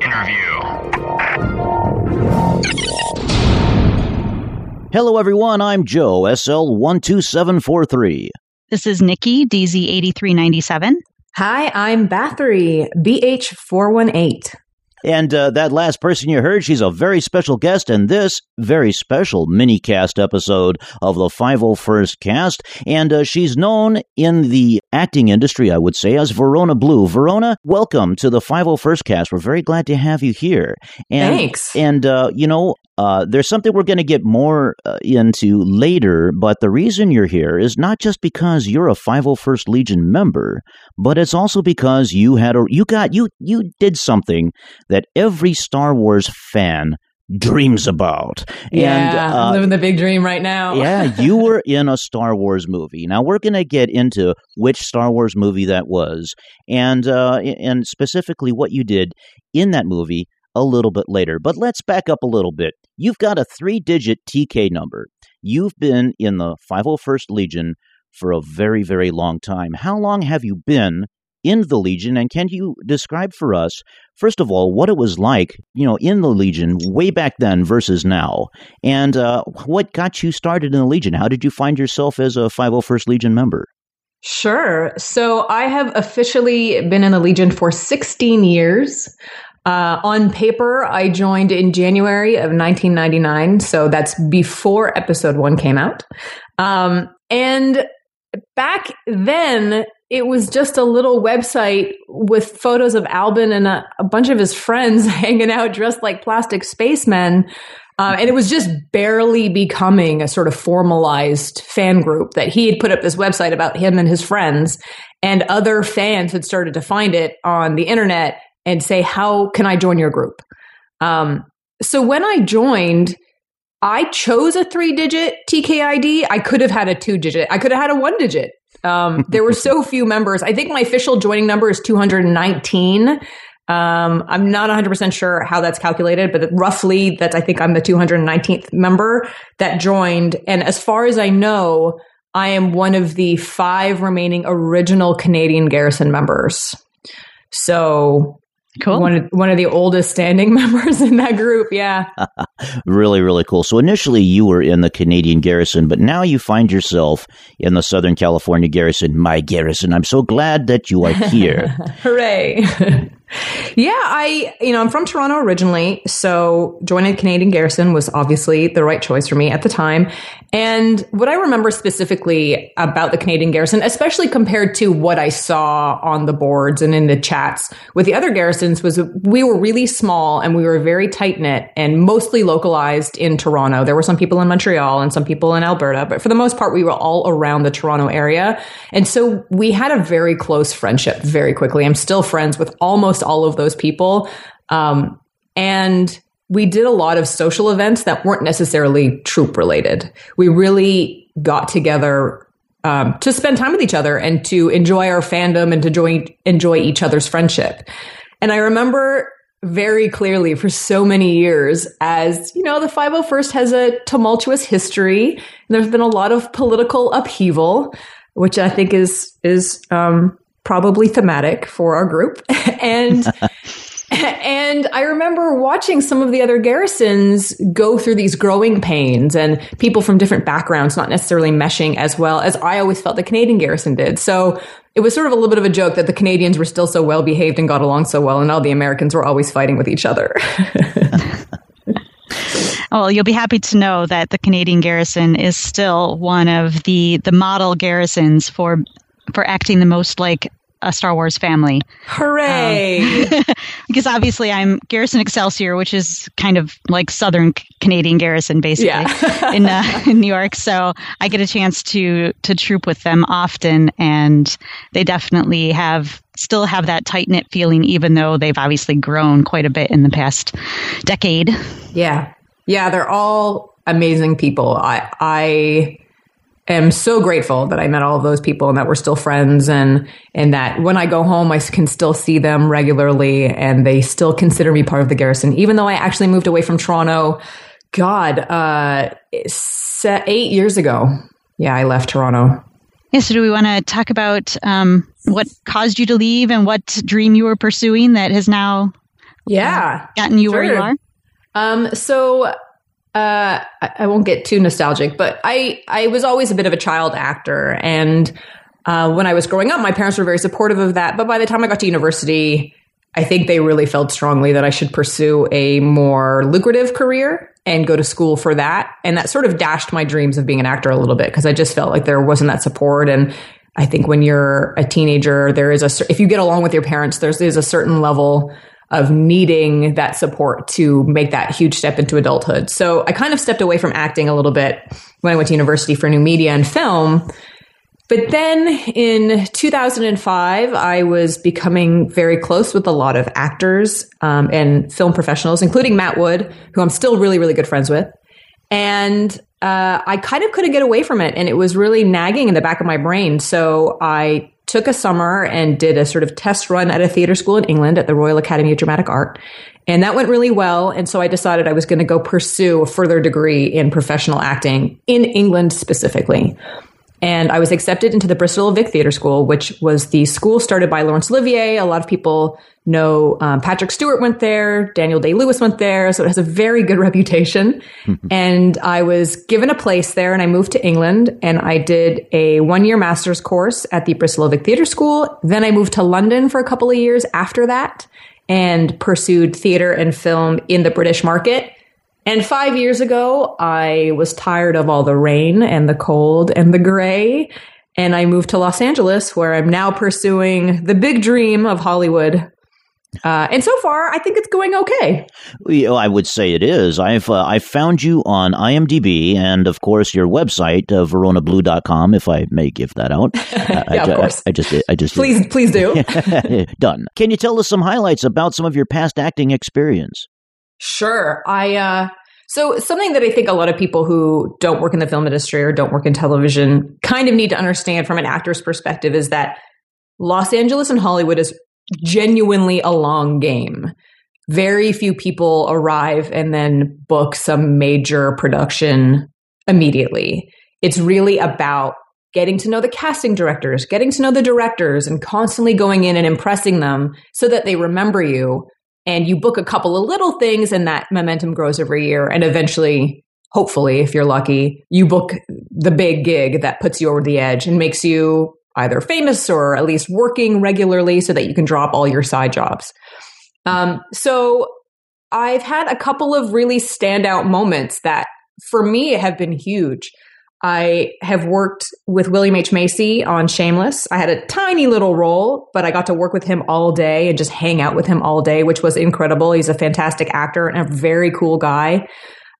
interview. Hello, everyone. I'm Joe, SL12743. This is Nikki, DZ8397. Hi, I'm Bathory, BH418. And uh, that last person you heard, she's a very special guest in this very special mini cast episode of the 501st cast. And uh, she's known in the acting industry, I would say, as Verona Blue. Verona, welcome to the 501st cast. We're very glad to have you here. And, Thanks. And, uh, you know, uh, there's something we're going to get more uh, into later, but the reason you're here is not just because you're a 501st Legion member, but it's also because you had a you got you you did something that every Star Wars fan dreams about. Yeah, and, uh, I'm living the big dream right now. yeah, you were in a Star Wars movie. Now we're going to get into which Star Wars movie that was, and uh, and specifically what you did in that movie a little bit later. But let's back up a little bit. You've got a three-digit TK number. You've been in the 501st Legion for a very, very long time. How long have you been in the Legion, and can you describe for us, first of all, what it was like, you know, in the Legion way back then versus now, and uh, what got you started in the Legion? How did you find yourself as a 501st Legion member? Sure. So I have officially been in the Legion for 16 years. Uh, on paper, I joined in January of 1999. So that's before episode one came out. Um, and back then, it was just a little website with photos of Albin and a, a bunch of his friends hanging out dressed like plastic spacemen. Uh, and it was just barely becoming a sort of formalized fan group that he had put up this website about him and his friends. And other fans had started to find it on the internet and say, How can I join your group? Um, so when I joined, I chose a three digit TKID. I could have had a two digit, I could have had a one digit. Um, there were so few members. I think my official joining number is 219. Um, I'm not 100% sure how that's calculated, but roughly that I think I'm the 219th member that joined. And as far as I know, I am one of the five remaining original Canadian Garrison members. So Cool. One of, one of the oldest standing members in that group. Yeah. really, really cool. So initially you were in the Canadian garrison, but now you find yourself in the Southern California garrison, my garrison. I'm so glad that you are here. Hooray. Yeah, I, you know, I'm from Toronto originally, so joining Canadian Garrison was obviously the right choice for me at the time. And what I remember specifically about the Canadian Garrison, especially compared to what I saw on the boards and in the chats with the other garrisons, was we were really small and we were very tight knit and mostly localized in Toronto. There were some people in Montreal and some people in Alberta, but for the most part, we were all around the Toronto area. And so we had a very close friendship very quickly. I'm still friends with almost all of those people. Um, and we did a lot of social events that weren't necessarily troop related. We really got together um, to spend time with each other and to enjoy our fandom and to enjoy, enjoy each other's friendship. And I remember very clearly for so many years as, you know, the 501st has a tumultuous history. And there's been a lot of political upheaval, which I think is, is, um, probably thematic for our group. and and I remember watching some of the other garrisons go through these growing pains and people from different backgrounds not necessarily meshing as well as I always felt the Canadian garrison did. So it was sort of a little bit of a joke that the Canadians were still so well behaved and got along so well, and all the Americans were always fighting with each other. Well, you'll be happy to know that the Canadian garrison is still one of the the model garrisons for for acting the most like a Star Wars family. Hooray! Um, because obviously I'm Garrison Excelsior, which is kind of like Southern Canadian Garrison, basically yeah. in uh, in New York. So I get a chance to to troop with them often, and they definitely have still have that tight knit feeling, even though they've obviously grown quite a bit in the past decade. Yeah, yeah, they're all amazing people. I I am so grateful that I met all of those people and that we're still friends and and that when I go home I can still see them regularly and they still consider me part of the garrison even though I actually moved away from Toronto god uh 8 years ago yeah I left Toronto yeah so do we want to talk about um what caused you to leave and what dream you were pursuing that has now Yeah. Gotten you sure. where you are? Um, so uh, I, I, won't get too nostalgic, but I, I was always a bit of a child actor. And uh, when I was growing up, my parents were very supportive of that. But by the time I got to university, I think they really felt strongly that I should pursue a more lucrative career and go to school for that. And that sort of dashed my dreams of being an actor a little bit because I just felt like there wasn't that support. And I think when you're a teenager, there is a, if you get along with your parents, there's, there's a certain level of needing that support to make that huge step into adulthood. So I kind of stepped away from acting a little bit when I went to university for new media and film but then in 2005, I was becoming very close with a lot of actors um, and film professionals, including Matt Wood, who I'm still really, really good friends with. And uh, I kind of couldn't get away from it. And it was really nagging in the back of my brain. So I took a summer and did a sort of test run at a theater school in England at the Royal Academy of Dramatic Art. And that went really well. And so I decided I was going to go pursue a further degree in professional acting in England specifically. And I was accepted into the Bristol Vic Theatre School, which was the school started by Laurence Olivier. A lot of people know um, Patrick Stewart went there, Daniel Day Lewis went there, so it has a very good reputation. and I was given a place there, and I moved to England, and I did a one year master's course at the Bristol Vic Theatre School. Then I moved to London for a couple of years after that, and pursued theatre and film in the British market. And five years ago, I was tired of all the rain and the cold and the gray. And I moved to Los Angeles, where I'm now pursuing the big dream of Hollywood. Uh, and so far, I think it's going okay. Well, I would say it is. I've uh, I found you on IMDb and, of course, your website, uh, VeronaBlue.com, if I may give that out. yeah, I, of course. I, I just, I just please, please do. Done. Can you tell us some highlights about some of your past acting experience? Sure. I uh so something that I think a lot of people who don't work in the film industry or don't work in television kind of need to understand from an actor's perspective is that Los Angeles and Hollywood is genuinely a long game. Very few people arrive and then book some major production immediately. It's really about getting to know the casting directors, getting to know the directors, and constantly going in and impressing them so that they remember you and you book a couple of little things and that momentum grows every year. And eventually hopefully if you're lucky you book the big gig that puts you over the edge and makes you either famous or at least working regularly so that you can drop all your side jobs. Um, so i've had a couple of really standout moments that for me have been huge I have worked with William H. Macy on Shameless. I had a tiny little role, but I got to work with him all day and just hang out with him all day, which was incredible. He's a fantastic actor and a very cool guy.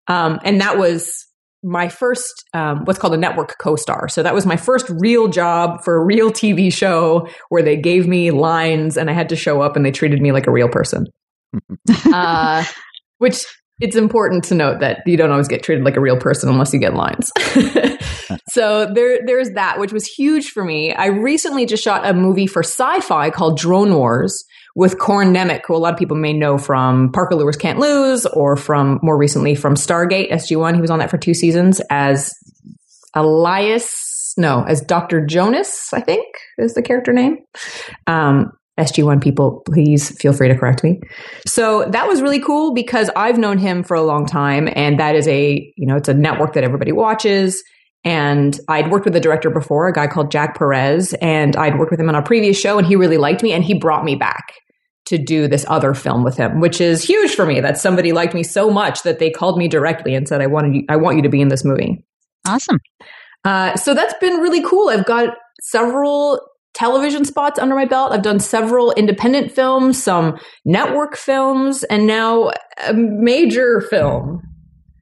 Um, and that was my first, um, what's called a network co star. So that was my first real job for a real TV show where they gave me lines and I had to show up and they treated me like a real person. uh, which it's important to note that you don't always get treated like a real person unless you get lines. so there, there's that, which was huge for me. I recently just shot a movie for sci-fi called Drone Wars with Corin Nemec, who a lot of people may know from Parker Lewis Can't Lose or from more recently from Stargate SG1. He was on that for two seasons as Elias, no, as Dr. Jonas, I think is the character name. Um, SG1 people, please feel free to correct me. So that was really cool because I've known him for a long time and that is a, you know, it's a network that everybody watches. And I'd worked with a director before, a guy called Jack Perez, and I'd worked with him on a previous show and he really liked me and he brought me back to do this other film with him, which is huge for me that somebody liked me so much that they called me directly and said, I wanted you, I want you to be in this movie. Awesome. Uh, so that's been really cool. I've got several television spots under my belt. I've done several independent films, some network films, and now a major film.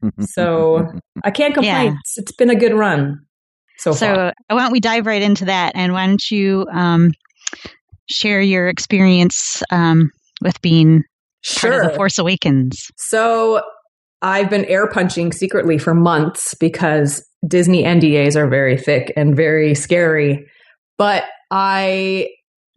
so I can't complain. Yeah. It's, it's been a good run so, so far. why don't we dive right into that? And why don't you um, share your experience um, with being sure. part of the Force Awakens? So I've been air punching secretly for months because Disney NDAs are very thick and very scary. But I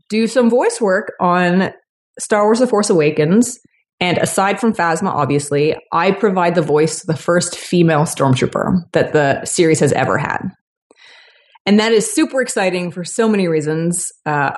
do some voice work on Star Wars The Force Awakens. And aside from Phasma, obviously, I provide the voice to the first female stormtrooper that the series has ever had. And that is super exciting for so many reasons. Uh,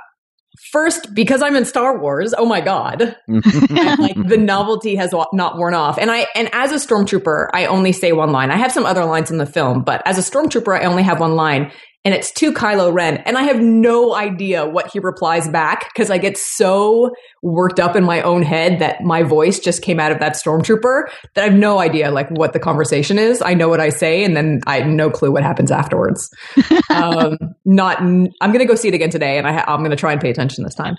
first because I'm in Star Wars. Oh my god, like the novelty has not worn off. And I and as a stormtrooper, I only say one line. I have some other lines in the film, but as a stormtrooper, I only have one line, and it's to Kylo Ren, and I have no idea what he replies back because I get so worked up in my own head that my voice just came out of that stormtrooper that I have no idea like what the conversation is. I know what I say, and then I have no clue what happens afterwards. um, not, I'm going to go see it again today, and I, I'm going to try and pay attention this time.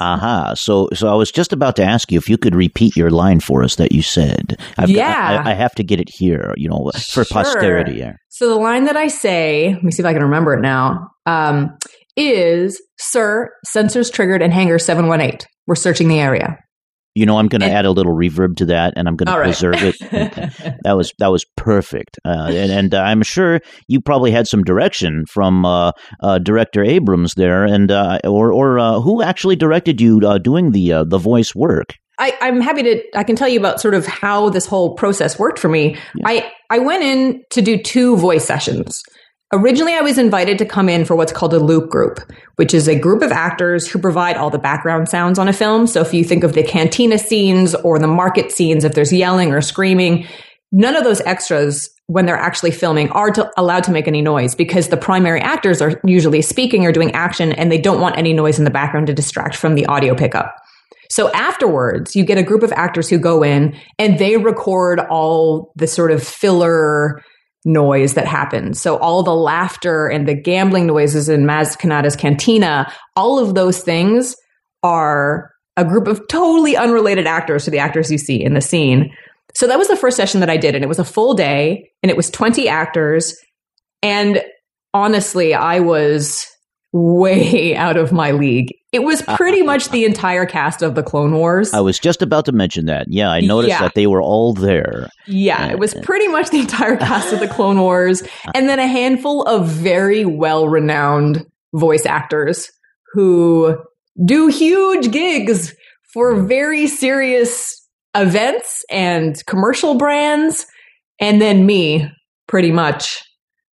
Aha. Uh-huh. So, so I was just about to ask you if you could repeat your line for us that you said. I've, yeah. I, I, have to get it here, you know, for sure. posterity. So the line that I say, let me see if I can remember it now, um, is, Sir, sensors triggered and hangar 718. We're searching the area. You know, I'm going to add a little reverb to that, and I'm going to preserve it. that was that was perfect, uh, and, and uh, I'm sure you probably had some direction from uh, uh director Abrams there, and uh, or or uh, who actually directed you doing the the voice work. I, am happy to. I can tell you about sort of how this whole process worked for me. Yeah. I I went in to do two voice sessions. Originally, I was invited to come in for what's called a loop group, which is a group of actors who provide all the background sounds on a film. So if you think of the cantina scenes or the market scenes, if there's yelling or screaming, none of those extras when they're actually filming are to, allowed to make any noise because the primary actors are usually speaking or doing action and they don't want any noise in the background to distract from the audio pickup. So afterwards, you get a group of actors who go in and they record all the sort of filler noise that happens. So all the laughter and the gambling noises in Maz Kanata's cantina, all of those things are a group of totally unrelated actors to the actors you see in the scene. So that was the first session that I did, and it was a full day, and it was 20 actors. And honestly, I was way out of my league. It was uh, pretty uh, much uh, the entire cast of the Clone Wars. I was just about to mention that. Yeah, I noticed yeah. that they were all there. Yeah, it was pretty much the entire cast of the Clone Wars, and then a handful of very well renowned voice actors who do huge gigs for mm. very serious events and commercial brands, and then me, pretty much.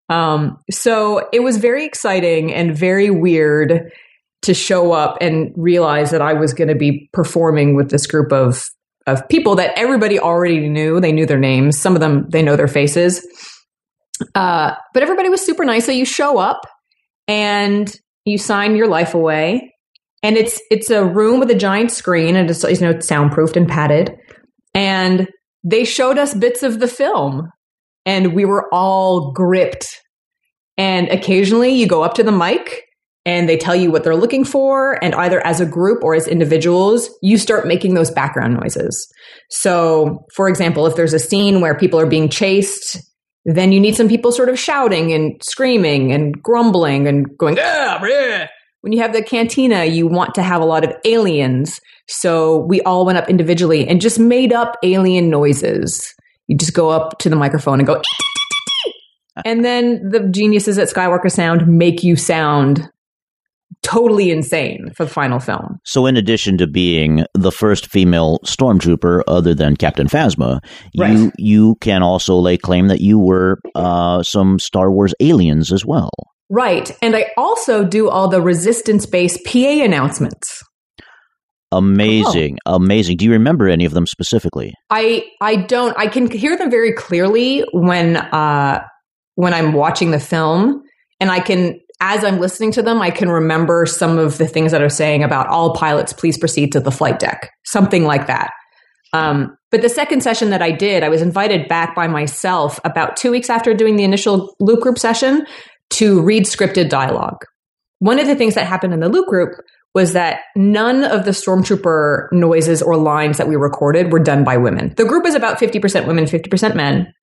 Um, so it was very exciting and very weird to show up and realize that I was going to be performing with this group of of people that everybody already knew. They knew their names. Some of them they know their faces. Uh, but everybody was super nice. So you show up and you sign your life away, and it's it's a room with a giant screen and it's you know soundproofed and padded. And they showed us bits of the film, and we were all gripped. And occasionally you go up to the mic and they tell you what they're looking for. And either as a group or as individuals, you start making those background noises. So, for example, if there's a scene where people are being chased, then you need some people sort of shouting and screaming and grumbling and going, ah, when you have the cantina, you want to have a lot of aliens. So we all went up individually and just made up alien noises. You just go up to the microphone and go, and then the geniuses at Skywalker Sound make you sound totally insane for the final film. So, in addition to being the first female stormtrooper other than Captain Phasma, right. you you can also lay claim that you were uh, some Star Wars aliens as well. Right, and I also do all the resistance-based PA announcements. Amazing, oh. amazing. Do you remember any of them specifically? I I don't. I can hear them very clearly when uh when I'm watching the film, and I can as I'm listening to them, I can remember some of the things that are saying about all pilots, please proceed to the flight deck, something like that. Um, but the second session that I did, I was invited back by myself about two weeks after doing the initial loop group session to read scripted dialogue. One of the things that happened in the loop group was that none of the stormtrooper noises or lines that we recorded were done by women. The group is about 50% women, 50% men.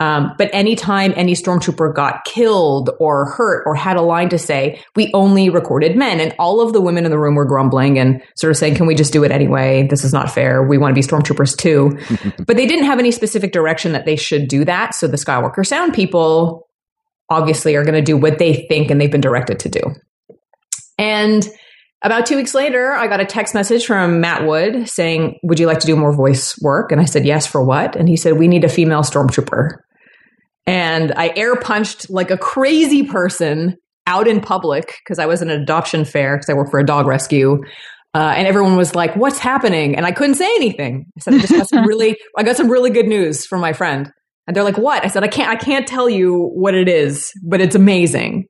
Um, but anytime any stormtrooper got killed or hurt or had a line to say, we only recorded men. And all of the women in the room were grumbling and sort of saying, can we just do it anyway? This is not fair. We want to be stormtroopers too. but they didn't have any specific direction that they should do that. So the Skywalker Sound people obviously are going to do what they think and they've been directed to do. And about two weeks later, I got a text message from Matt Wood saying, Would you like to do more voice work? And I said, Yes, for what? And he said, We need a female stormtrooper. And I air punched like a crazy person out in public because I was at an adoption fair because I work for a dog rescue. Uh, and everyone was like, "What's happening?" And I couldn't say anything. I said, "I just got some really, I got some really good news from my friend." And they're like, "What?" I said, "I can't, I can't tell you what it is, but it's amazing."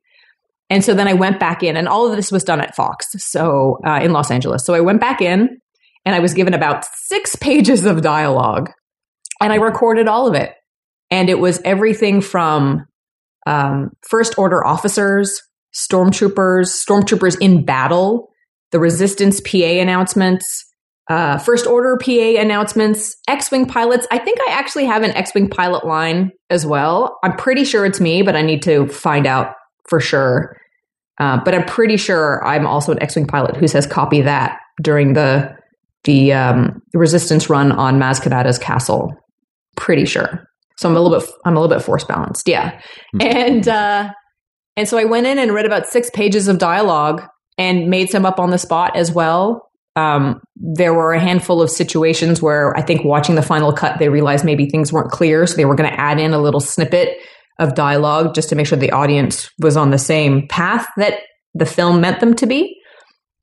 And so then I went back in, and all of this was done at Fox, so uh, in Los Angeles. So I went back in, and I was given about six pages of dialogue, and I recorded all of it. And it was everything from um, first order officers, stormtroopers, stormtroopers in battle the Resistance PA announcements, uh, First Order PA announcements, X Wing pilots. I think I actually have an X Wing pilot line as well. I'm pretty sure it's me, but I need to find out for sure. Uh, but I'm pretty sure I'm also an X Wing pilot who says copy that during the the um, resistance run on Maz Kanata's castle. Pretty sure. So I'm a little bit I'm a little bit force balanced. Yeah. Mm-hmm. And uh, and so I went in and read about six pages of dialogue and made some up on the spot as well. Um, there were a handful of situations where I think watching the final cut, they realized maybe things weren't clear. So they were going to add in a little snippet of dialogue just to make sure the audience was on the same path that the film meant them to be.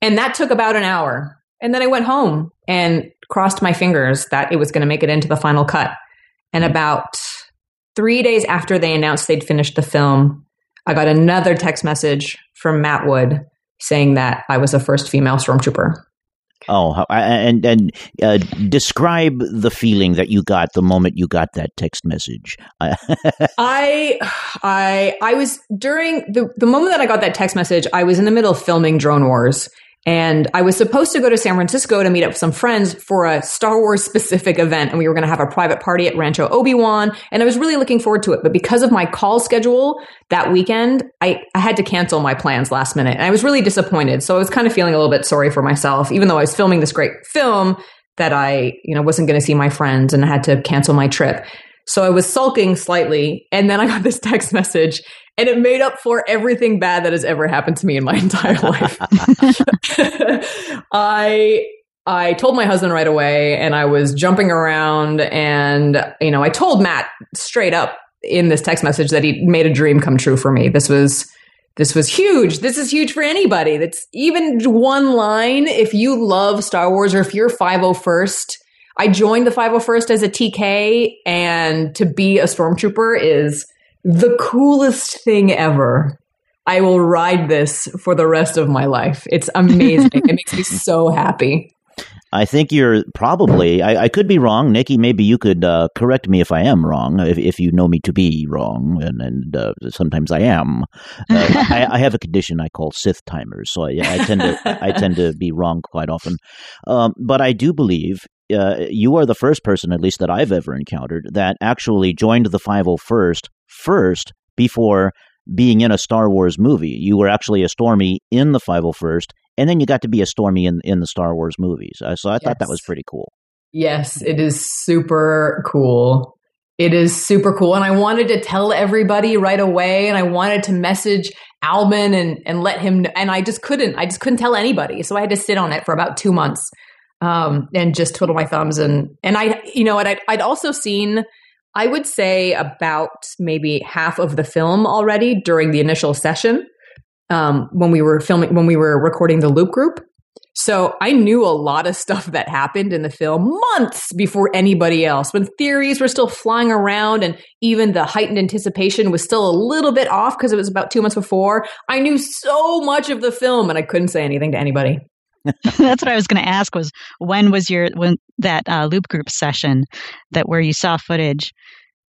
And that took about an hour. And then I went home and crossed my fingers that it was going to make it into the final cut. And about three days after they announced they'd finished the film, I got another text message from Matt Wood saying that I was the first female stormtrooper. Oh, and and uh, describe the feeling that you got the moment you got that text message. I, I, I was during the the moment that I got that text message. I was in the middle of filming Drone Wars, and I was supposed to go to San Francisco to meet up with some friends for a Star Wars specific event. And we were going to have a private party at Rancho Obi-Wan. And I was really looking forward to it. But because of my call schedule that weekend, I, I had to cancel my plans last minute. And I was really disappointed. So I was kind of feeling a little bit sorry for myself, even though I was filming this great film that I, you know, wasn't going to see my friends and I had to cancel my trip. So I was sulking slightly. And then I got this text message and it made up for everything bad that has ever happened to me in my entire life. I I told my husband right away and I was jumping around and you know, I told Matt straight up in this text message that he made a dream come true for me. This was this was huge. This is huge for anybody. That's even one line if you love Star Wars or if you're 501st I joined the 501st as a TK and to be a stormtrooper is the coolest thing ever. I will ride this for the rest of my life. It's amazing. it makes me so happy. I think you're probably, I, I could be wrong. Nikki, maybe you could uh, correct me if I am wrong, if, if you know me to be wrong, and, and uh, sometimes I am. Uh, I, I, have a condition I call Sith timers, so I, I, tend to I tend to be wrong quite often. Um, but I do believe uh, you are the first person, at least that I've ever encountered, that actually joined the 501st first before being in a Star Wars movie. You were actually a Stormy in the 501st, and then you got to be a Stormy in, in the Star Wars movies. So I yes. thought that was pretty cool. Yes, it is super cool. It is super cool. And I wanted to tell everybody right away, and I wanted to message Albin and, and let him know. And I just couldn't. I just couldn't tell anybody. So I had to sit on it for about two months um, and just twiddle my thumbs. And, and I, you know what, I'd, I'd also seen I would say about maybe half of the film already during the initial session um, when we were filming, when we were recording the loop group. So I knew a lot of stuff that happened in the film months before anybody else, when theories were still flying around and even the heightened anticipation was still a little bit off because it was about two months before. I knew so much of the film and I couldn't say anything to anybody. That's what I was going to ask was when was your when that uh, loop group session that where you saw footage?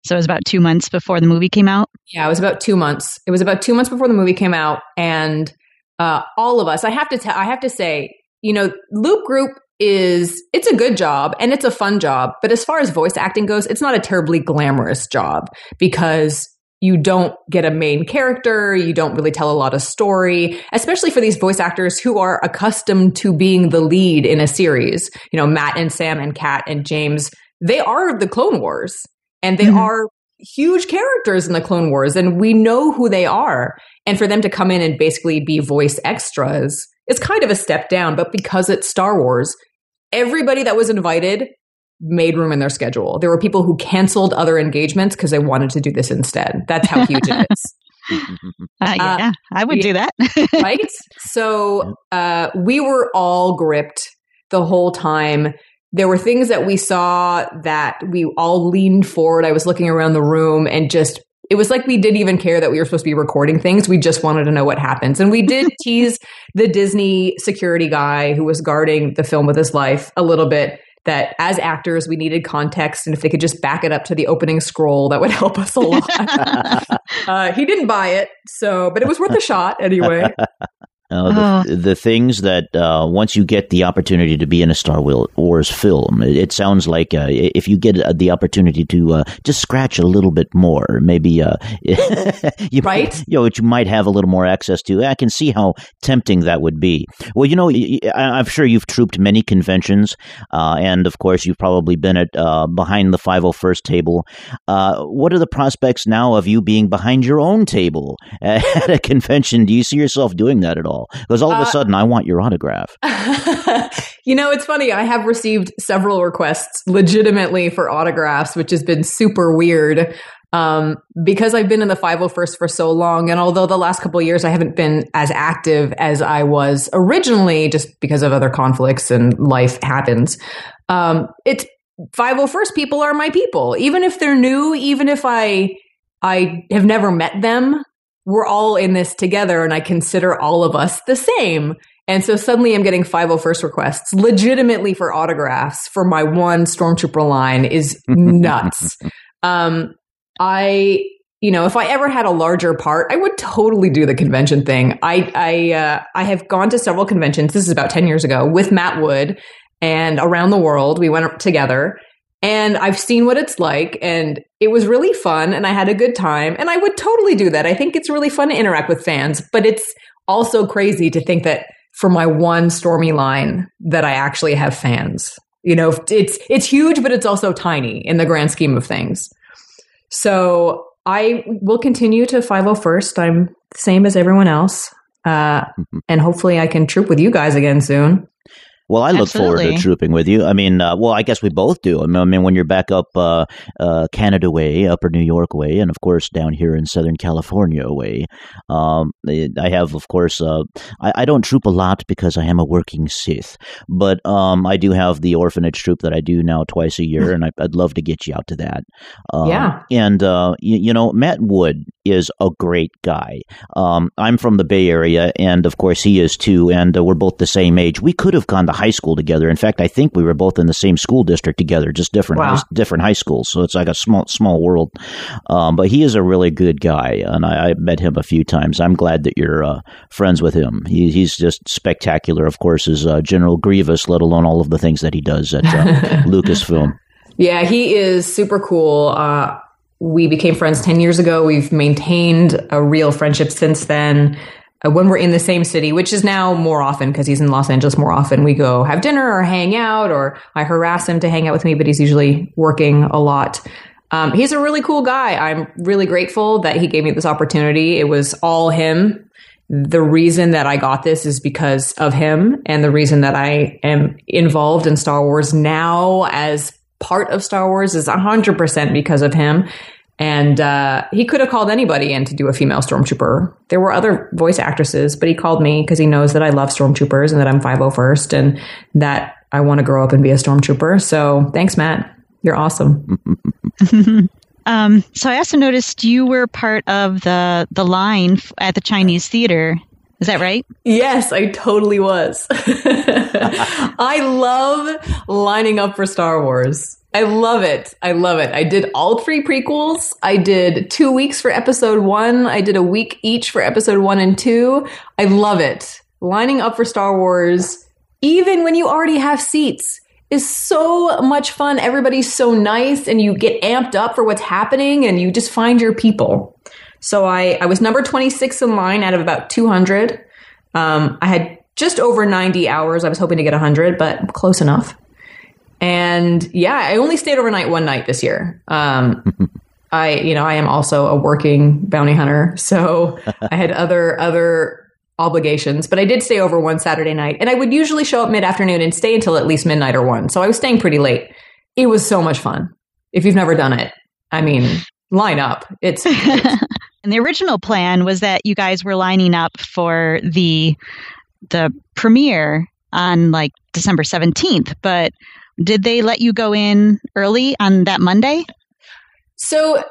So it was about two months before the movie came out. Yeah, it was about two months. It was about two months before the movie came out, and uh, all of us. I have to tell. I have to say, you know, loop group is it's a good job and it's a fun job, but as far as voice acting goes, it's not a terribly glamorous job because you don't get a main character, you don't really tell a lot of story, especially for these voice actors who are accustomed to being the lead in a series. You know, Matt and Sam and Kat and James, they are the Clone Wars and they mm-hmm. are huge characters in the Clone Wars and we know who they are. And for them to come in and basically be voice extras is kind of a step down, but because it's Star Wars, everybody that was invited made room in their schedule. There were people who canceled other engagements because they wanted to do this instead. That's how huge it is. Uh, yeah, uh, I would yeah, do that. right? So uh, we were all gripped the whole time. There were things that we saw that we all leaned forward. I was looking around the room and just it was like we didn't even care that we were supposed to be recording things. We just wanted to know what happens. And we did tease the Disney security guy who was guarding the film with his life a little bit that as actors we needed context and if they could just back it up to the opening scroll that would help us a lot. Uh, he didn't buy it so but it was worth a shot anyway uh, the, oh. the, things that uh, once you get the opportunity to be in a Star Wars film, it, it sounds like uh, if you get uh, the opportunity to uh, just scratch a little bit more, maybe uh, you right, might, you know, you might have a little more access to. I can see how tempting that would be. Well, you know, I'm sure you've trooped many conventions, and of course, you've probably been at behind the 501st table. what are the prospects now of you being behind your own table at a convention? Do you see yourself doing that at all? Because all of a uh, sudden I want your autograph. you know, it's funny. I have received several requests legitimately for autographs, which has been super weird. Um, because I've been in the 501st for so long, and although the last couple years I haven't been as active as I was originally, just because of other conflicts and life happens, um, it's 501st people are my people. Even if they're new, even if I I have never met them, we're all in this together and I consider all of us the same. And so suddenly I'm getting 501st requests legitimately for autographs for my one stormtrooper line is nuts. um, I, you know, if I ever had a larger part, I would totally do the convention thing. I, I, uh, I have gone to several conventions. This is about 10 years ago with Matt Wood and around the world. We went together and I've seen what it's like and it was really fun and I had a good time and I would totally do that. I think it's really fun to interact with fans, but it's also crazy to think that for my one stormy line that I actually have fans. You know, it's it's huge but it's also tiny in the grand scheme of things. So I will continue to 501st. I'm the same as everyone else. Uh, mm-hmm. and hopefully I can troop with you guys again soon. Well, I look Absolutely. forward to trooping with you. I mean, uh, well, I guess we both do. I mean, I mean when you're back up uh, uh, Canada way, Upper New York way, and of course down here in Southern California way. Um, I have, of course, uh, I, I, don't troop a lot because I am a working Sith, but um, I do have the orphanage troop that I do now twice a year, and I, would love to get you out to that. Um, yeah. And, uh, you, you, know, Matt Wood is a great guy. Um, I'm from the Bay Area, and of course he is too, and uh, we're both the same age. We could have gone to high school together. In fact, I think we were both in the same school district together, just different wow. high, different high schools. So it's like a small small world. Um, but he is a really good guy, and I, I, met him a few times. I'm glad that you're uh, friends with him. He, he's just spectacular. Of course, as uh, General Grievous, let alone all of the things that he does at uh, Lucasfilm. Yeah, he is super cool. Uh, we became friends 10 years ago. We've maintained a real friendship since then. Uh, when we're in the same city, which is now more often because he's in Los Angeles more often, we go have dinner or hang out, or I harass him to hang out with me, but he's usually working a lot. Um, he's a really cool guy. I'm really grateful that he gave me this opportunity. It was all him. The reason that I got this is because of him, and the reason that I am involved in Star Wars now as part of Star Wars is 100% because of him. And uh, he could have called anybody in to do a female stormtrooper. There were other voice actresses, but he called me because he knows that I love stormtroopers and that I'm 501st and that I want to grow up and be a stormtrooper. So thanks, Matt. You're awesome. um, so I also noticed you were part of the the line at the Chinese theater. Is that right? Yes, I totally was. I love lining up for Star Wars. I love it. I love it. I did all three prequels. I did two weeks for episode one. I did a week each for episode one and two. I love it. Lining up for Star Wars, even when you already have seats, is so much fun. Everybody's so nice and you get amped up for what's happening and you just find your people. So I, I was number 26 in line out of about 200. Um, I had just over 90 hours. I was hoping to get 100, but close enough. And yeah, I only stayed overnight one night this year. Um, I, you know, I am also a working bounty hunter, so I had other other obligations, but I did stay over one Saturday night, and I would usually show up mid afternoon and stay until at least midnight or one. So I was staying pretty late. It was so much fun. If you've never done it, I mean, line up. It's And the original plan was that you guys were lining up for the the premiere on like December 17th, but did they let you go in early on that Monday? So,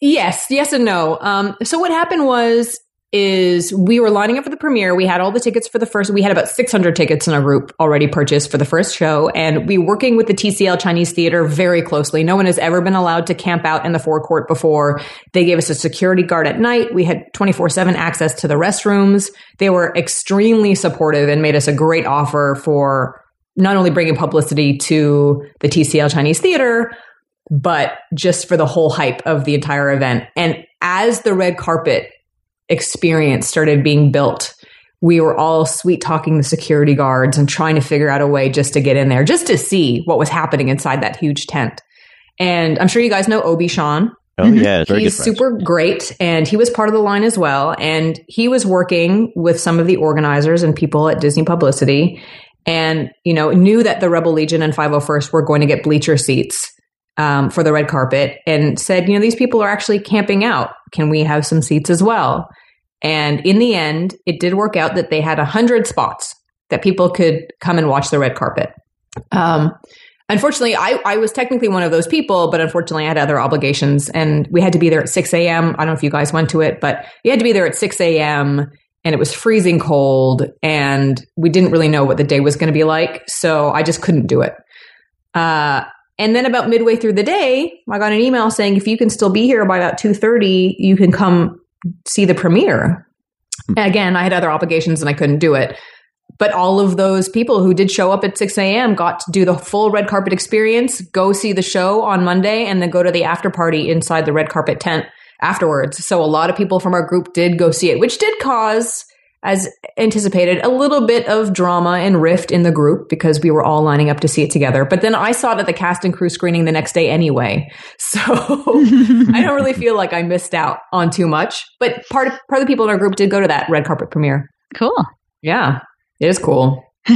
yes, yes and no. Um, so what happened was is we were lining up for the premiere. We had all the tickets for the first. We had about 600 tickets in our group already purchased for the first show, and we working with the TCL Chinese Theater very closely. No one has ever been allowed to camp out in the forecourt before. They gave us a security guard at night. We had 24 seven access to the restrooms. They were extremely supportive and made us a great offer for not only bringing publicity to the TCL Chinese Theater, but just for the whole hype of the entire event. And as the red carpet experience started being built, we were all sweet talking the security guards and trying to figure out a way just to get in there, just to see what was happening inside that huge tent. And I'm sure you guys know Obi Sean. Oh yeah, mm-hmm. very he's super great, and he was part of the line as well. And he was working with some of the organizers and people at Disney Publicity, and you know knew that the Rebel Legion and 501st were going to get bleacher seats um, for the red carpet and said, you know, these people are actually camping out. Can we have some seats as well? And in the end, it did work out that they had hundred spots that people could come and watch the red carpet. Um, unfortunately, I, I was technically one of those people, but unfortunately, I had other obligations, and we had to be there at six a.m. I don't know if you guys went to it, but you had to be there at six a.m. And it was freezing cold, and we didn't really know what the day was going to be like, so I just couldn't do it. Uh, and then about midway through the day, I got an email saying if you can still be here by about 2:30, you can come see the premiere. Hmm. Again, I had other obligations and I couldn't do it. But all of those people who did show up at 6 a.m. got to do the full red carpet experience, go see the show on Monday, and then go to the after party inside the red carpet tent afterwards. So a lot of people from our group did go see it, which did cause as anticipated, a little bit of drama and rift in the group because we were all lining up to see it together. But then I saw it at the cast and crew screening the next day anyway. So I don't really feel like I missed out on too much. But part of, part of the people in our group did go to that red carpet premiere. Cool. Yeah, it is cool.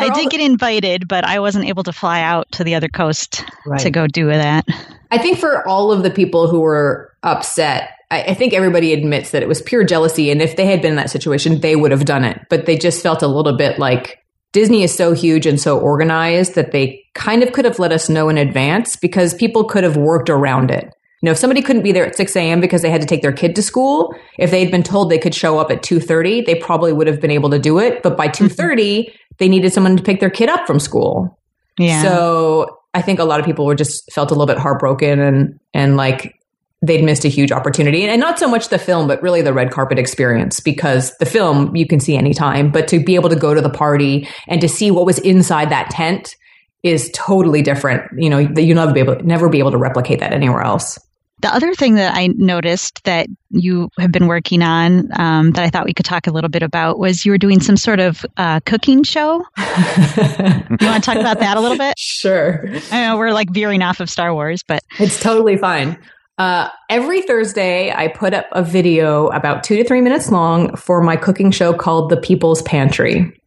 I did the- get invited, but I wasn't able to fly out to the other coast right. to go do that. I think for all of the people who were upset I, I think everybody admits that it was pure jealousy. And if they had been in that situation, they would have done it. But they just felt a little bit like Disney is so huge and so organized that they kind of could have let us know in advance because people could have worked around it. You know, if somebody couldn't be there at 6 a.m. because they had to take their kid to school, if they'd been told they could show up at 2.30, they probably would have been able to do it. But by 2.30, mm-hmm. they needed someone to pick their kid up from school. Yeah. So I think a lot of people were just felt a little bit heartbroken and, and like they'd missed a huge opportunity and not so much the film but really the red carpet experience because the film you can see anytime but to be able to go to the party and to see what was inside that tent is totally different you know you'll never be able never be able to replicate that anywhere else the other thing that I noticed that you have been working on um, that I thought we could talk a little bit about was you were doing some sort of uh, cooking show. you want to talk about that a little bit? Sure. I know we're like veering off of Star Wars, but it's totally fine. Uh, every Thursday, I put up a video about two to three minutes long for my cooking show called The People's Pantry.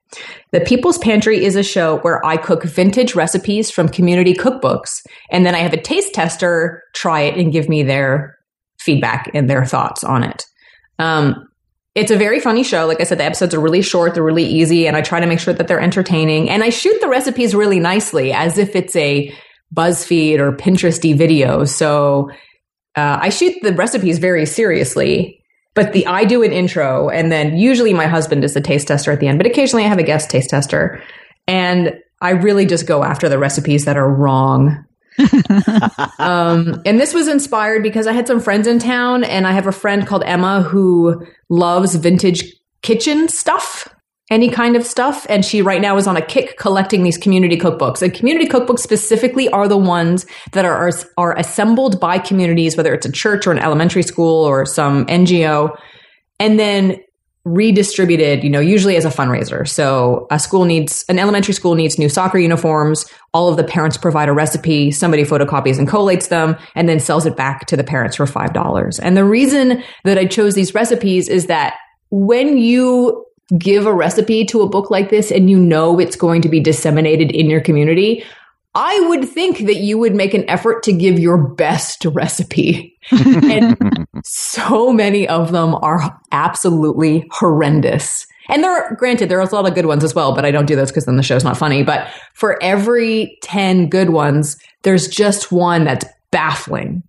The People's Pantry is a show where I cook vintage recipes from community cookbooks, and then I have a taste tester try it and give me their feedback and their thoughts on it. Um, it's a very funny show. Like I said, the episodes are really short, they're really easy, and I try to make sure that they're entertaining. And I shoot the recipes really nicely as if it's a BuzzFeed or Pinteresty video. So uh, I shoot the recipes very seriously, but the I do an intro, and then usually my husband is the taste tester at the end, but occasionally I have a guest taste tester, and I really just go after the recipes that are wrong. um, and this was inspired because I had some friends in town, and I have a friend called Emma who loves vintage kitchen stuff any kind of stuff. And she right now is on a kick collecting these community cookbooks. And community cookbooks specifically are the ones that are, are, are assembled by communities, whether it's a church or an elementary school or some NGO, and then redistributed, you know, usually as a fundraiser. So a school needs, an elementary school needs new soccer uniforms. All of the parents provide a recipe. Somebody photocopies and collates them and then sells it back to the parents for $5. And the reason that I chose these recipes is that when you give a recipe to a book like this and you know it's going to be disseminated in your community, I would think that you would make an effort to give your best recipe. and so many of them are absolutely horrendous. And there are, granted, there are a lot of good ones as well, but I don't do those because then the show's not funny. But for every 10 good ones, there's just one that's baffling.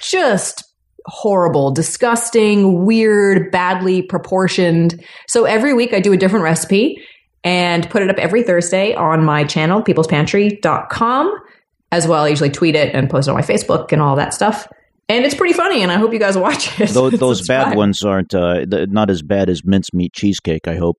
Just horrible, disgusting, weird, badly proportioned. So every week I do a different recipe and put it up every Thursday on my channel, peoplespantry.com. As well, I usually tweet it and post it on my Facebook and all that stuff. And it's pretty funny, and I hope you guys watch it. Those, those bad ones aren't uh, not as bad as mincemeat cheesecake. I hope.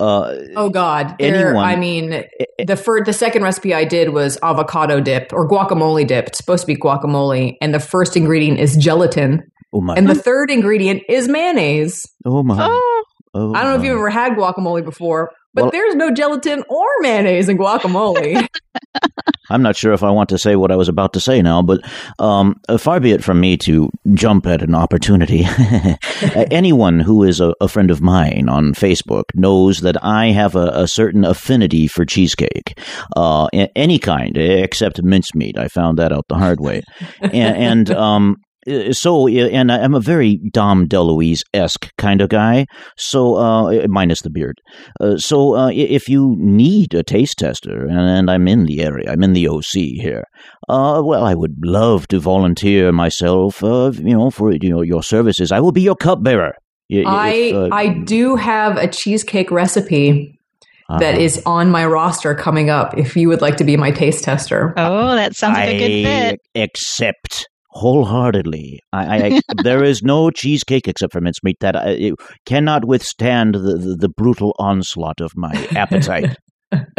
Uh, oh God! Anyone, I mean. The first, the second recipe I did was avocado dip or guacamole dip. It's supposed to be guacamole, and the first ingredient is gelatin. Oh my! And the third ingredient is mayonnaise. Oh my! Oh. Oh, I don't know if you've ever had guacamole before, but well, there's no gelatin or mayonnaise in guacamole. I'm not sure if I want to say what I was about to say now, but um, far be it from me to jump at an opportunity. Anyone who is a, a, friend of mine on Facebook knows that I have a, a certain affinity for cheesecake, uh, any kind except mincemeat. I found that out the hard way, and, and um, uh, so and I'm a very Dom DeLuise esque kind of guy. So uh, minus the beard. Uh, so uh, if you need a taste tester, and, I'm in the area, I'm in the OC here. Uh, well, I would love to volunteer myself. Uh, you know, for you know your services, I will be your cupbearer. I I do have a cheesecake recipe that is on my roster coming up if you would like to be my taste tester. Oh, that sounds like a good fit. Accept wholeheartedly. I, I there is no cheesecake except for mincemeat that I, cannot withstand the, the, the brutal onslaught of my appetite.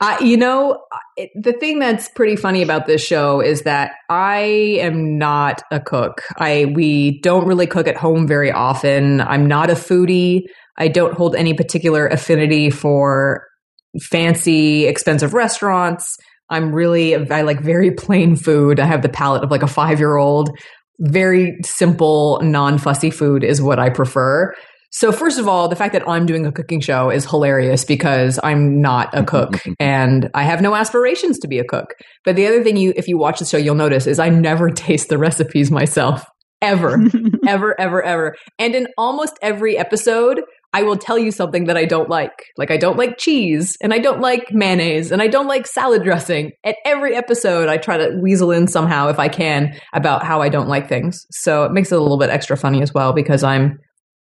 uh, you know, it, the thing that's pretty funny about this show is that I am not a cook. I we don't really cook at home very often. I'm not a foodie. I don't hold any particular affinity for fancy, expensive restaurants. I'm really, I like very plain food. I have the palate of like a five year old. Very simple, non fussy food is what I prefer. So, first of all, the fact that I'm doing a cooking show is hilarious because I'm not a cook and I have no aspirations to be a cook. But the other thing you, if you watch the show, you'll notice is I never taste the recipes myself. Ever, ever, ever, ever. And in almost every episode, I will tell you something that I don't like. Like I don't like cheese and I don't like mayonnaise and I don't like salad dressing. At every episode, I try to weasel in somehow if I can about how I don't like things. So it makes it a little bit extra funny as well because I'm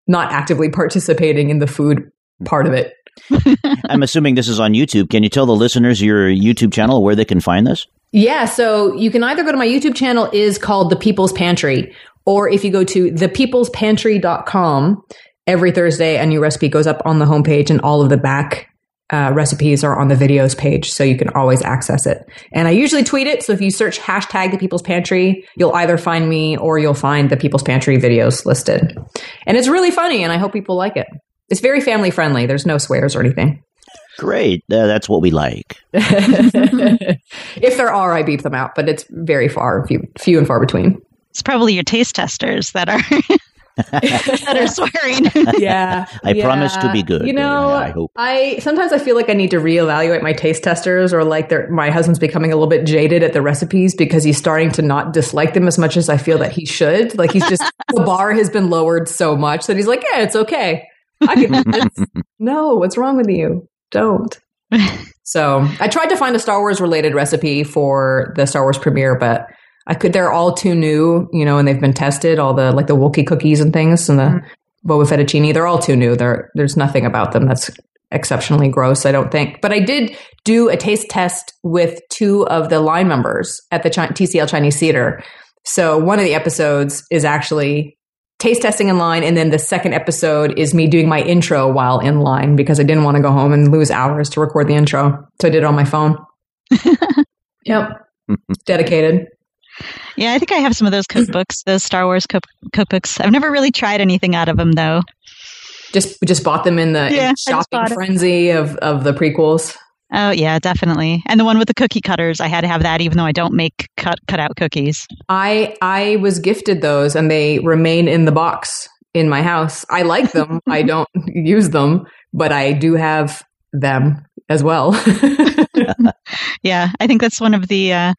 not actively participating in the food part of it. I'm assuming this is on YouTube. Can you tell the listeners your YouTube channel where they can find this? Yeah, so you can either go to my YouTube channel is called The People's Pantry or if you go to thepeoplespantry.com every Thursday, a new recipe goes up on the homepage, and all of the back uh, recipes are on the videos page, so you can always access it. And I usually tweet it, so if you search hashtag the People's Pantry, you'll either find me or you'll find the People's Pantry videos listed. And it's really funny, and I hope people like it. It's very family friendly. There's no swears or anything. Great. Uh, that's what we like. if there are, I beep them out, but it's very far, few, few and far between. It's probably your taste testers that are that are swearing. yeah. I yeah. promise to be good. You know, I hope. I sometimes I feel like I need to reevaluate my taste testers or like my husband's becoming a little bit jaded at the recipes because he's starting to not dislike them as much as I feel that he should. Like he's just the bar has been lowered so much that he's like, yeah, it's okay. I can this. no, what's wrong with you? Don't. so I tried to find a Star Wars related recipe for the Star Wars premiere, but I could. They're all too new, you know, and they've been tested. All the like the Wookiee cookies and things, and the mm-hmm. Boba fettuccine. They're all too new. There, there's nothing about them that's exceptionally gross. I don't think. But I did do a taste test with two of the line members at the TCL Chinese Theater. So one of the episodes is actually taste testing in line, and then the second episode is me doing my intro while in line because I didn't want to go home and lose hours to record the intro. So I did it on my phone. yep, dedicated. Yeah, I think I have some of those mm-hmm. cookbooks, those Star Wars cook- cookbooks. I've never really tried anything out of them though. Just just bought them in the yeah, in shopping frenzy of of the prequels. Oh yeah, definitely. And the one with the cookie cutters, I had to have that even though I don't make cut cut out cookies. I I was gifted those and they remain in the box in my house. I like them. I don't use them, but I do have them as well. Yeah, I think that's one of the uh,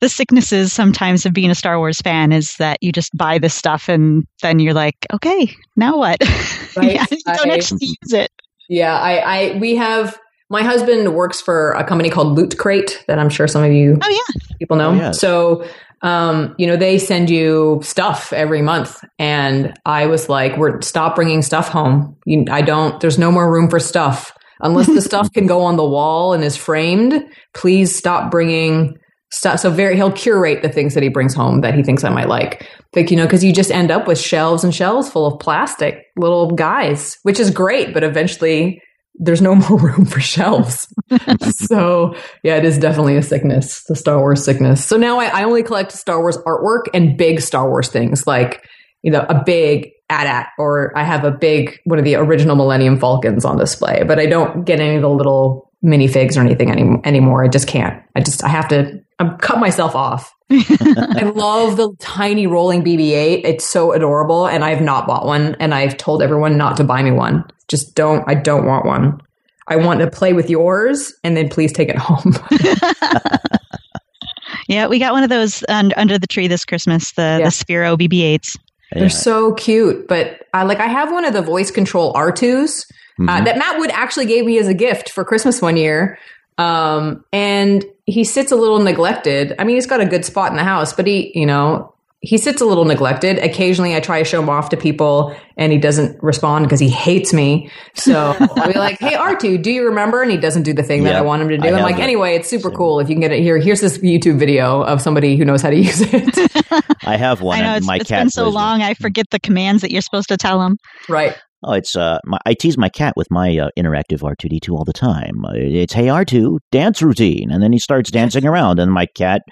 the sicknesses sometimes of being a Star Wars fan is that you just buy this stuff and then you're like, okay, now what? Right. yeah, you don't I, actually use it. Yeah, I, I we have my husband works for a company called Loot Crate that I'm sure some of you oh, yeah. people know. Oh, yeah. So um, you know, they send you stuff every month. And I was like, we're stop bringing stuff home. You, I don't, there's no more room for stuff unless the stuff can go on the wall and is framed. Please stop bringing stuff. So very, he'll curate the things that he brings home that he thinks I might like. Like, you know, cause you just end up with shelves and shelves full of plastic little guys, which is great. But eventually there's no more room for shelves. so yeah, it is definitely a sickness, the Star Wars sickness. So now I, I, only collect Star Wars artwork and big Star Wars things like, you know, a big AT-AT or I have a big, one of the original Millennium Falcons on display, but I don't get any of the little minifigs or anything any, anymore. I just can't. I just, I have to I'm cut myself off. I love the tiny rolling BB-8. It's so adorable, and I've not bought one. And I've told everyone not to buy me one. Just don't. I don't want one. I want to play with yours, and then please take it home. yeah, we got one of those under, under the tree this Christmas. The yeah. the Sphero BB-8s. They're so cute, but I like. I have one of the voice control R2s. Uh, mm-hmm. That Matt Wood actually gave me as a gift for Christmas one year. Um, and he sits a little neglected. I mean, he's got a good spot in the house, but he, you know, he sits a little neglected. Occasionally, I try to show him off to people, and he doesn't respond because he hates me. So I'll be like, "Hey, R2, do you remember?" And he doesn't do the thing that I want him to do. I'm like, "Anyway, it's super cool if you can get it here. Here's this YouTube video of somebody who knows how to use it." I have one. I know it's, my it's cat been so long. I forget the commands that you're supposed to tell him. Right. Oh, it's uh, my, I tease my cat with my uh, interactive R two D two all the time. Uh, it's hey R two dance routine, and then he starts dancing around, and my cat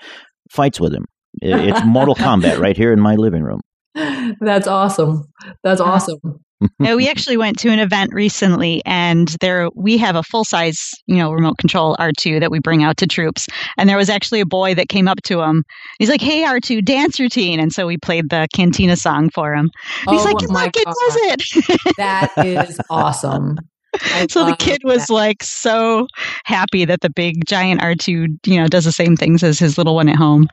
fights with him. It's Mortal Kombat right here in my living room. That's awesome. That's awesome no, we actually went to an event recently, and there we have a full size, you know, remote control R2 that we bring out to troops. And there was actually a boy that came up to him. He's like, "Hey, R2, dance routine!" And so we played the Cantina song for him. He's oh, like, "Look, it does it!" that is awesome. So the kid was that. like so happy that the big giant R2, you know, does the same things as his little one at home.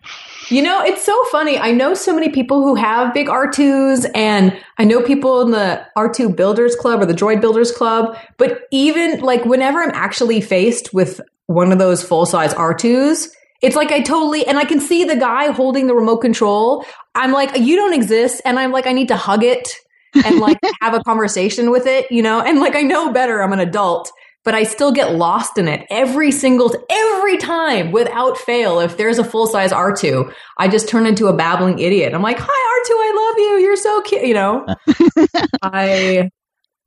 You know, it's so funny. I know so many people who have big R2s and I know people in the R2 Builders Club or the Droid Builders Club, but even like whenever I'm actually faced with one of those full-size R2s, it's like I totally, and I can see the guy holding the remote control. I'm like, you don't exist. And I'm like, I need to hug it and like have a conversation with it, you know? And like I know better, I'm an adult, but I still get lost in it every single every time without fail. If there's a full-size R2, I just turn into a babbling idiot. I'm like, "Hi R2, I love you. You're so cute," you know? I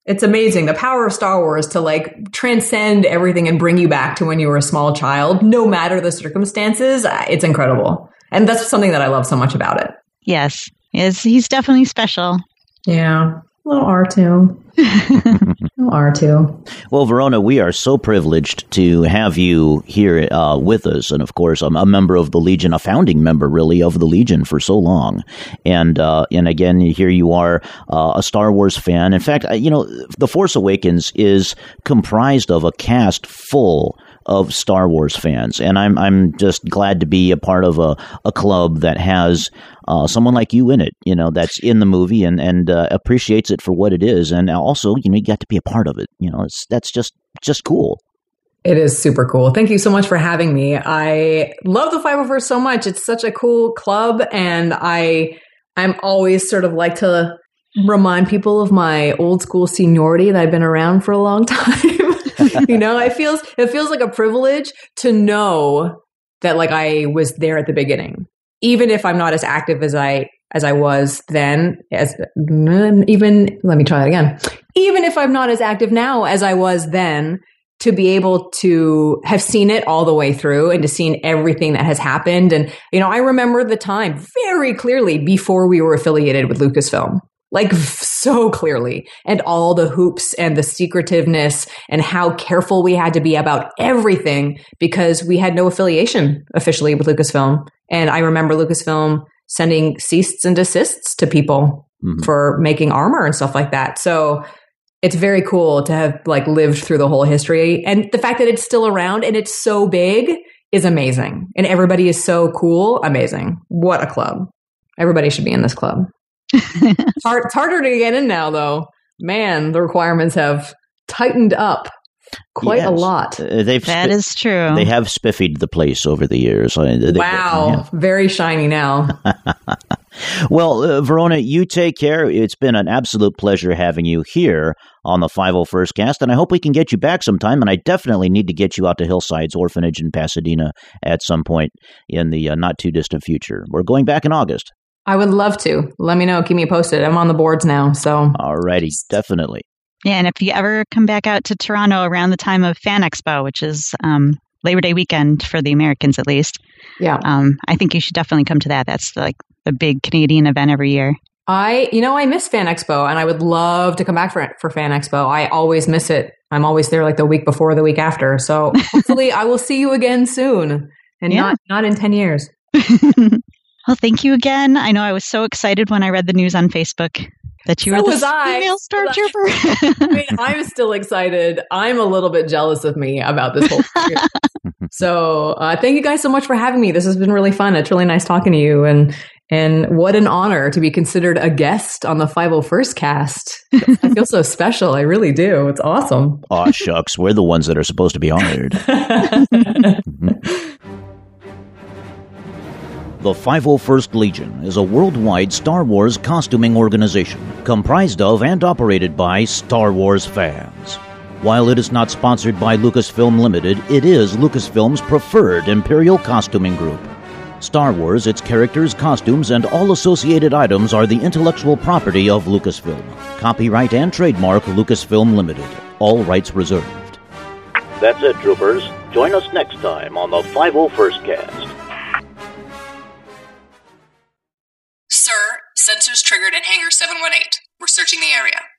it's amazing the power of Star Wars to like transcend everything and bring you back to when you were a small child, no matter the circumstances. It's incredible. And that's something that I love so much about it. Yes. Is he's definitely special. Yeah. A Little R2. little R2. Well, Verona, we are so privileged to have you here uh, with us. And of course, I'm a member of the Legion, a founding member, really, of the Legion for so long. And, uh, and again, here you are, uh, a Star Wars fan. In fact, you know, The Force Awakens is comprised of a cast full of Star Wars fans, and I'm I'm just glad to be a part of a, a club that has uh, someone like you in it, you know, that's in the movie and and uh, appreciates it for what it is, and also you know you got to be a part of it. You know, it's that's just just cool. It is super cool. Thank you so much for having me. I love the 501st so much. It's such a cool club, and I I'm always sort of like to remind people of my old school seniority that I've been around for a long time. you know, it feels it feels like a privilege to know that like I was there at the beginning, even if I'm not as active as I as I was then. As even let me try that again. Even if I'm not as active now as I was then, to be able to have seen it all the way through and to seen everything that has happened. And, you know, I remember the time very clearly before we were affiliated with Lucasfilm like so clearly and all the hoops and the secretiveness and how careful we had to be about everything because we had no affiliation officially with Lucasfilm. And I remember Lucasfilm sending ceases and desists to people mm-hmm. for making armor and stuff like that. So it's very cool to have like lived through the whole history and the fact that it's still around and it's so big is amazing. And everybody is so cool. Amazing. What a club. Everybody should be in this club. Hard, it's harder to get in now, though. Man, the requirements have tightened up quite yes. a lot. Uh, they've that is true. They have spiffied the place over the years. They, wow, yeah. very shiny now. well, uh, Verona, you take care. It's been an absolute pleasure having you here on the 501st cast, and I hope we can get you back sometime. And I definitely need to get you out to Hillsides Orphanage in Pasadena at some point in the uh, not too distant future. We're going back in August. I would love to. Let me know. Keep me posted. I'm on the boards now. So, alrighty, definitely. Yeah, and if you ever come back out to Toronto around the time of Fan Expo, which is um, Labor Day weekend for the Americans at least, yeah, um, I think you should definitely come to that. That's like the big Canadian event every year. I, you know, I miss Fan Expo, and I would love to come back for for Fan Expo. I always miss it. I'm always there like the week before, the week after. So hopefully, I will see you again soon, and yeah. not not in ten years. well, thank you again. I know I was so excited when I read the news on Facebook that you so were the female stormtrooper. I mean, I'm still excited. I'm a little bit jealous of me about this whole so uh, thank you guys so much for having me. This has been really fun. It's really nice talking to you, and and what an honor to be considered a guest on the 501st cast. I feel so special. I really do. It's awesome. Aw, shucks. We're the ones that are supposed to be honored. The 501st Legion is a worldwide Star Wars costuming organization comprised of and operated by Star Wars fans. While it is not sponsored by Lucasfilm Limited, it is Lucasfilm's preferred Imperial costuming group. Star Wars, its characters, costumes, and all associated items are the intellectual property of Lucasfilm. Copyright and trademark Lucasfilm Limited. All rights reserved. That's it, troopers. Join us next time on the 501st Cast. Sensors triggered at Hangar 718. We're searching the area.